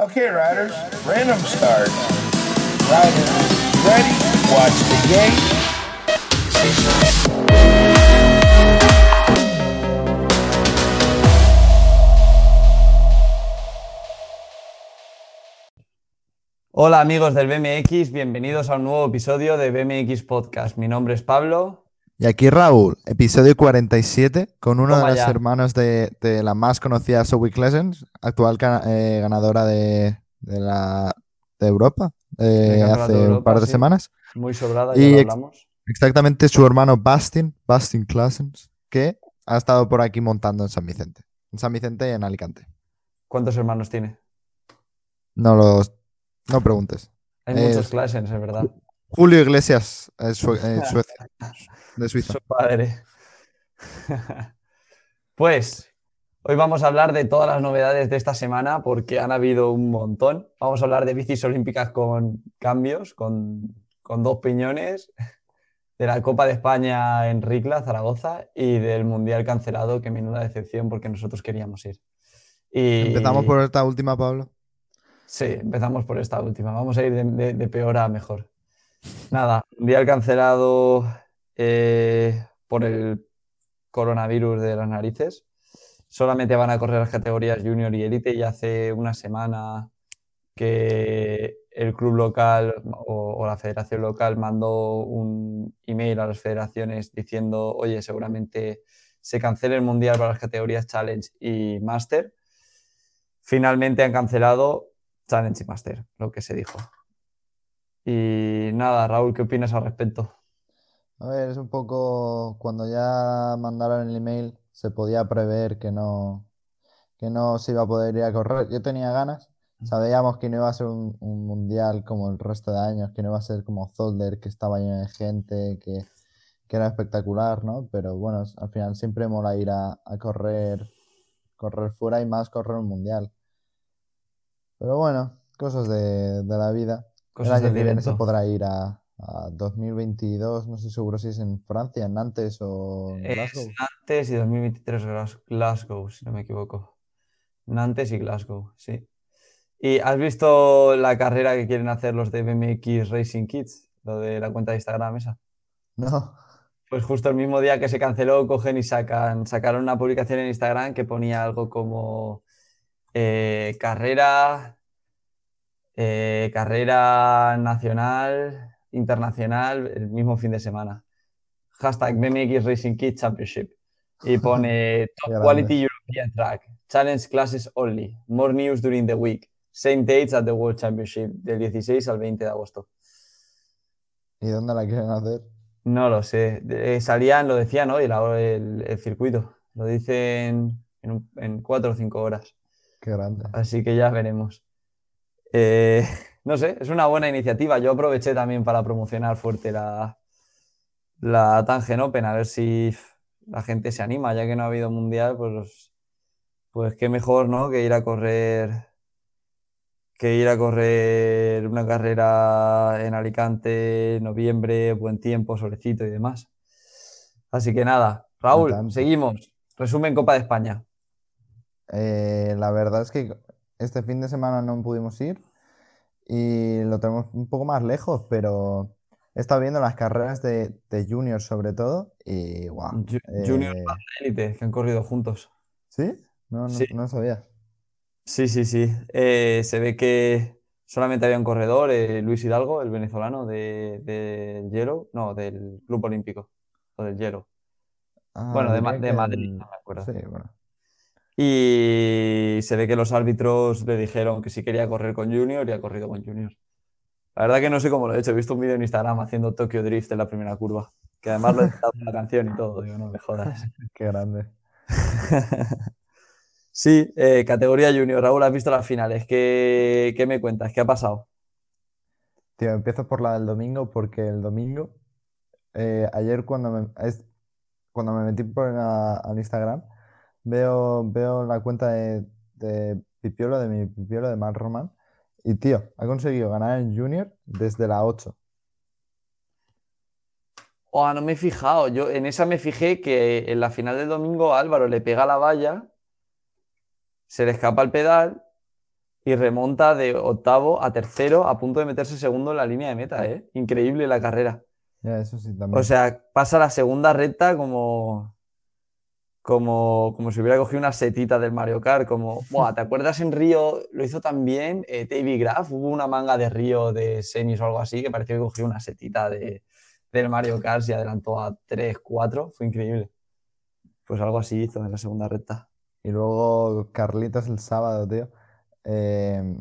Okay, riders, random start. Riders, ready? Watch the gate. Hola amigos del BMX, bienvenidos a un nuevo episodio de BMX Podcast. Mi nombre es Pablo. Y aquí Raúl, episodio 47, con uno Toma de los ya. hermanos de, de la más conocida Zoe Lessons, actual eh, ganadora de, de la de Europa, eh, hace un par de sí. semanas. Muy sobrada, Y ya lo ex- hablamos. Exactamente su hermano Bastin, Bastin Classens, que ha estado por aquí montando en San Vicente. En San Vicente y en Alicante. ¿Cuántos hermanos tiene? No los no preguntes. Hay muchos clases, es verdad. Julio Iglesias, eh, Sue- eh, Suecia, de Suiza. Su padre. Pues hoy vamos a hablar de todas las novedades de esta semana porque han habido un montón. Vamos a hablar de bicis olímpicas con cambios, con, con dos piñones, de la Copa de España en Ricla, Zaragoza, y del Mundial cancelado, que menuda decepción porque nosotros queríamos ir. Y... Empezamos por esta última, Pablo. Sí, empezamos por esta última. Vamos a ir de, de- de peor a mejor. Nada, mundial cancelado eh, por el coronavirus de las narices. Solamente van a correr las categorías junior y élite y hace una semana que el club local o, la federación local mandó un email a las federaciones diciendo, oye, seguramente se cancele el mundial para las categorías Challenge y Master. Finalmente han cancelado Challenge y Master, lo que se dijo. Y nada, Raúl, ¿qué opinas al respecto? A ver, es un poco cuando ya mandaron el email, se podía prever que no, que no se iba a poder ir a correr. Yo tenía ganas, sabíamos que no iba a ser un, un mundial como el resto de años, que no iba a ser como Zolder, que estaba lleno de gente, que, que era espectacular, ¿no? Pero bueno, al final siempre mola ir a, a correr, correr fuera y más correr un mundial. Pero bueno, cosas de, de la vida. El año que viene se podrá ir a, a 2022, no estoy seguro si es en Francia, en Nantes o en Es Glasgow. Nantes y 2023 Glas- Glasgow, si no me equivoco. Nantes y Glasgow, sí. ¿Y has visto la carrera que quieren hacer los de BMX Racing Kids? Lo de la cuenta de Instagram esa. No, Pues justo el mismo día que se canceló, cogen y sacan, sacaron una publicación en Instagram que ponía algo como eh, carrera, eh, carrera nacional, internacional, el mismo fin de semana. Hashtag BMX Racing Kids Championship. Y pone Top. Quality European Track, Challenge Classes Only, More News During the Week, Same Dates at the World Championship, del 16 al 20 de agosto. ¿y dónde la quieren hacer? No lo sé. Eh, salían, lo decían hoy, la el, el circuito. Lo dicen en, un- en cuatro o cinco horas. Qué grande. Así que ya veremos. Eh, no sé, es una buena iniciativa. Yo aproveché también para promocionar fuerte la, la Tangen Open, a ver si la gente se anima, ya que no ha habido mundial, pues, pues qué mejor, ¿no? Que ir a correr, que ir a correr una carrera en Alicante, en noviembre, buen tiempo, solecito y demás. Así que nada, Raúl, seguimos. Resumen Copa de España. Eh, la verdad es que este fin de semana no pudimos ir y lo tenemos un poco más lejos, pero he estado viendo las carreras de, de Junior sobre todo y guau. Ju- Junior eh, Élite, que han corrido juntos. ¿sí? No, no, Sí. no sabía. Sí, sí, sí. Eh, se ve que solamente había un corredor, eh, Luis Hidalgo, el venezolano de, del Yellow, no, del Club Olímpico, o del Yellow. Ah, Bueno, de, de Madrid, no me acuerdo. Sí, bueno. Y se ve que los árbitros le dijeron que si quería correr con Junior y ha corrido con Junior. La verdad que no sé cómo lo he hecho. He visto un vídeo en Instagram haciendo Tokyo Drift en la primera curva, que además lo he editado en la canción y todo. Digo, no me jodas. Qué grande. Sí, eh, categoría Junior. Raúl, ¿has visto las finales? ¿Qué, qué me cuentas? ¿Qué ha pasado? Tío, empiezo por la del domingo porque el domingo, eh, ayer cuando me, es- cuando me metí por la- al Instagram, veo, veo la cuenta de, de Pipiolo, de mi Pipiolo, de Mark Roman, y tío, ha conseguido ganar en Junior desde la 8. Oh, no me he fijado. Yo en esa me fijé que en la final del domingo Álvaro le pega la valla, se le escapa el pedal y remonta de octavo a tercero a punto de meterse segundo en la línea de meta, ¿eh? Increíble la carrera. Ya, eso sí también. O sea, pasa la segunda recta como, como, como si hubiera cogido una setita del Mario Kart, como, Buah, ¿te acuerdas en Río? Lo hizo también eh, David Graff, hubo una manga de Río de semis o algo así que pareció que cogió una setita de, del Mario Kart y adelantó a 3, 4, fue increíble. Pues algo así hizo en la segunda recta. Y luego Carlitos el sábado, tío, eh,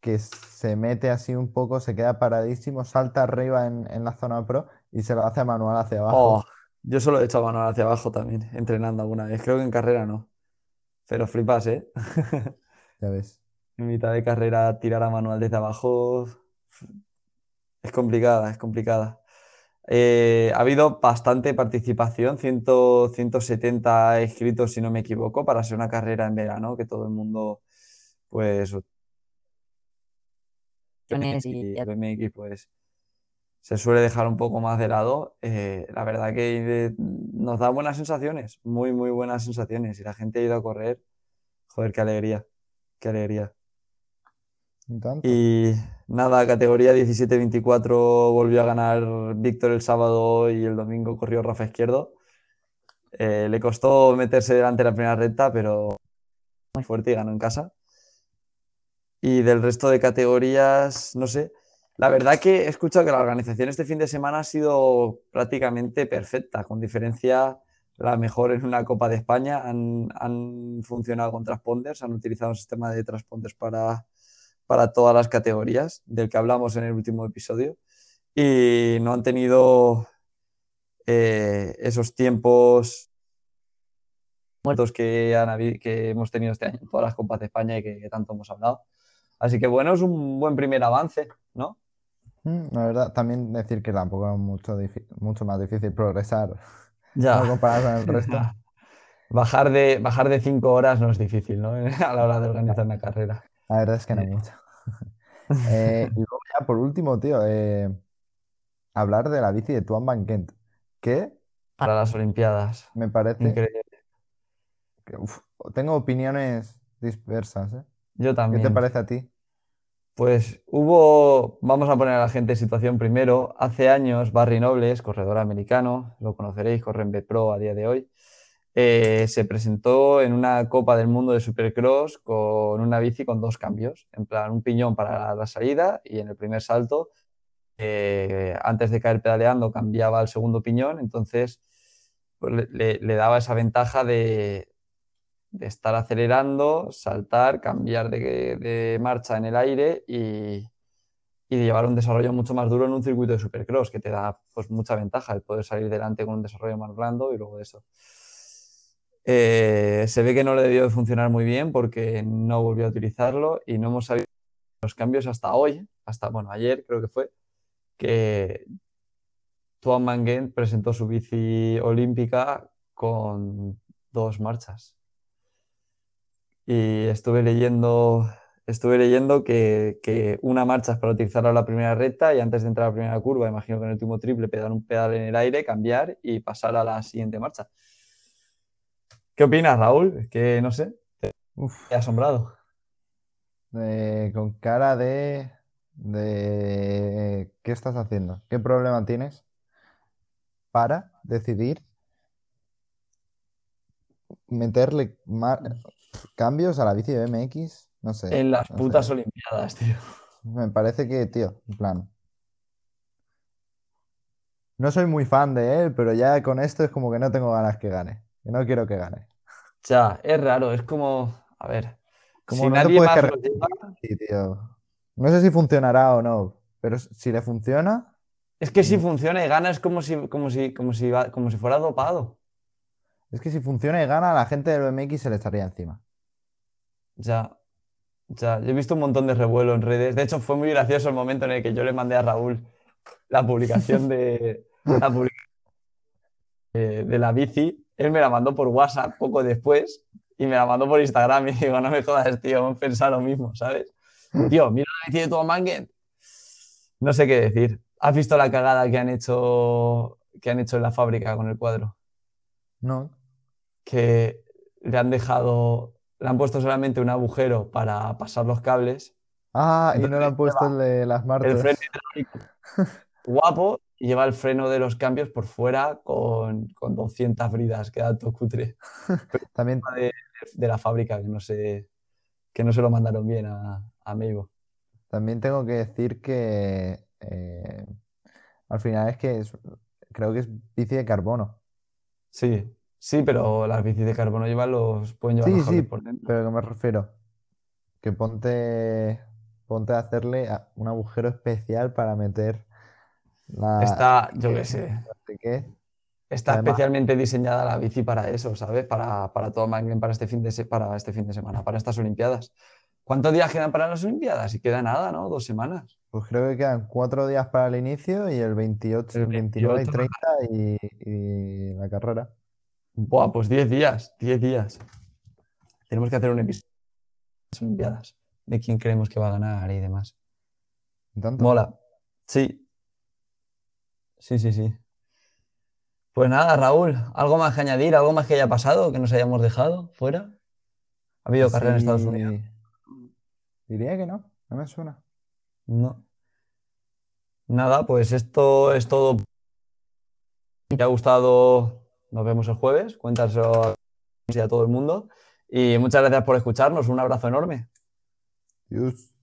que se mete así un poco, se queda paradísimo, salta arriba en, en la zona pro y se lo hace a manual hacia abajo. Oh, yo solo he hecho manual hacia abajo también, entrenando alguna vez. Creo que en carrera no. Pero flipas, ¿eh? Ya ves. En mitad de carrera tirar a manual desde abajo es complicada, es complicada. Eh, ha habido bastante participación, 100, 170 inscritos si no me equivoco, para ser una carrera en verano, que todo el mundo, pues, y el BMX, pues, se suele dejar un poco más de lado. Eh, la verdad que nos da buenas sensaciones, muy, muy buenas sensaciones. Y la gente ha ido a correr, joder, qué alegría, qué alegría. Y tanto. Y nada, categoría 17-24 volvió a ganar Víctor el sábado y el domingo corrió Rafa Izquierdo. Eh, le costó meterse delante de la primera recta, pero muy fuerte y ganó en casa. Y del resto de categorías, no sé. La verdad que he escuchado que la organización este fin de semana ha sido prácticamente perfecta, con diferencia la mejor en una Copa de España. Han, han funcionado con transponders, han utilizado un sistema de transponders para, para todas las categorías, del que hablamos en el último episodio, y no han tenido eh, esos tiempos muertos que, han que hemos tenido este año en todas las Copas de España y que, que tanto hemos hablado. Así que bueno, es un buen primer avance, ¿no? Mm, La verdad, también decir que tampoco es mucho, mucho más difícil progresar Ya. no comparado con el resto. Bajar de, bajar de cinco horas no es difícil, ¿no? A la hora de organizar una carrera. La verdad es que no mucho. Eh, y luego ya por último, tío, eh, hablar de la bici de Tuan Van Kent, que Para las Olimpiadas. me parece Increíble. que, uf, tengo opiniones dispersas, ¿eh? Yo ¿Qué también. te parece a ti? Pues hubo, vamos a poner a la gente en situación primero. Hace años, Barry Nobles, corredor americano, lo conoceréis, corre en B-Pro a día de hoy, eh, se presentó en una Copa del Mundo de Supercross con una bici con dos cambios, en plan un piñón para la salida y en el primer salto, eh, antes de caer pedaleando, cambiaba al segundo piñón, entonces pues, le daba esa ventaja de, de estar acelerando, saltar, cambiar de, marcha en el aire y, y llevar un desarrollo mucho más duro en un circuito de supercross, que te da pues, mucha ventaja el poder salir delante con un desarrollo más blando y luego de eso. Eh, se ve que no le debió de funcionar muy bien porque no volvió a utilizarlo y no hemos sabido los cambios hasta hoy, hasta, bueno, ayer creo que fue, que Tuan Mangen presentó su bici olímpica con dos marchas. Y estuve leyendo, estuve leyendo que, que una marcha es para utilizarla en la primera recta y antes de entrar a la primera curva, imagino que en el último triple, pedar un pedal en el aire, cambiar y pasar a la siguiente marcha. ¿Qué opinas, Raúl? Es que no sé, Uf, te he asombrado. eh, con cara de, de ¿qué estás haciendo? ¿Qué problema tienes para decidir meterle ma- cambios a la bici de BMX? No sé, En las no putas sé. Olimpiadas, tío. Me parece que, tío, en plan. No soy muy fan de él, pero ya con esto es como que no tengo ganas que gane. Que no quiero que gane. Ya, es raro, es como, a ver, Como si no nadie más lo lleva, Sí, tío. No sé si funcionará o no, pero si le funciona, es que si Mm. funciona y gana es como si, como si, como si, como si fuera dopado. es que si funciona y gana, la gente del BMX se le estaría encima. Ya, ya, yo he visto un montón de revuelo en redes. De hecho, fue muy gracioso el momento en el que yo le mandé a Raúl la publicación de, la publicación de, de la bici. Él me la mandó por WhatsApp poco después y me la mandó por Instagram y digo, no me jodas, tío, hemos pensado lo mismo, ¿sabes? Tío, mira la bici de tu Mangen. No sé qué decir. ¿Has visto la cagada que han hecho, que han hecho en la fábrica con el cuadro? No. que le han dejado le han puesto solamente un agujero para pasar los cables. Ah, y no le han puesto el de las El marcas. freno hidráulico guapo y lleva el freno de los cambios por fuera con, con 200 bridas, queda todo cutre. También, De, de la fábrica, que no sé, que no se lo mandaron bien a, a Meibo. también tengo que decir que eh, al final es que es- creo que es bici de carbono. Sí, sí, pero las bicis de carbono llevan los, pueden llevar Sí, los cables sí, por dentro. pero que me refiero que ponte, ponte a hacerle a- un agujero especial para meter la Está, yo qué sé, no sé qué. está Además- especialmente diseñada la bici para eso, ¿sabes? Para, para todo Maglen, para este fin de, se- para este fin de semana, para estas Olimpiadas. ¿Cuántos días quedan para las Olimpiadas? Y queda nada, ¿no? Dos semanas. Pues creo que quedan cuatro días para el inicio y el 28, El 29 y 28 30 y, y la carrera. Buah, pues 10 días, 10 días. Tenemos que hacer un episodio de las Olimpiadas, de quién creemos que va a ganar y demás. Mola. Sí. Sí, sí, sí. Pues nada, Raúl, ¿algo más que añadir? ¿Algo más que haya pasado, que nos hayamos dejado fuera? ¿Ha habido carrera en Estados Unidos? Diría que no, no me suena. No. Nada, pues esto es todo. Si te ha gustado, nos vemos el jueves. Cuéntaselo a todo el mundo. Y muchas gracias por escucharnos. Un abrazo enorme. Dios.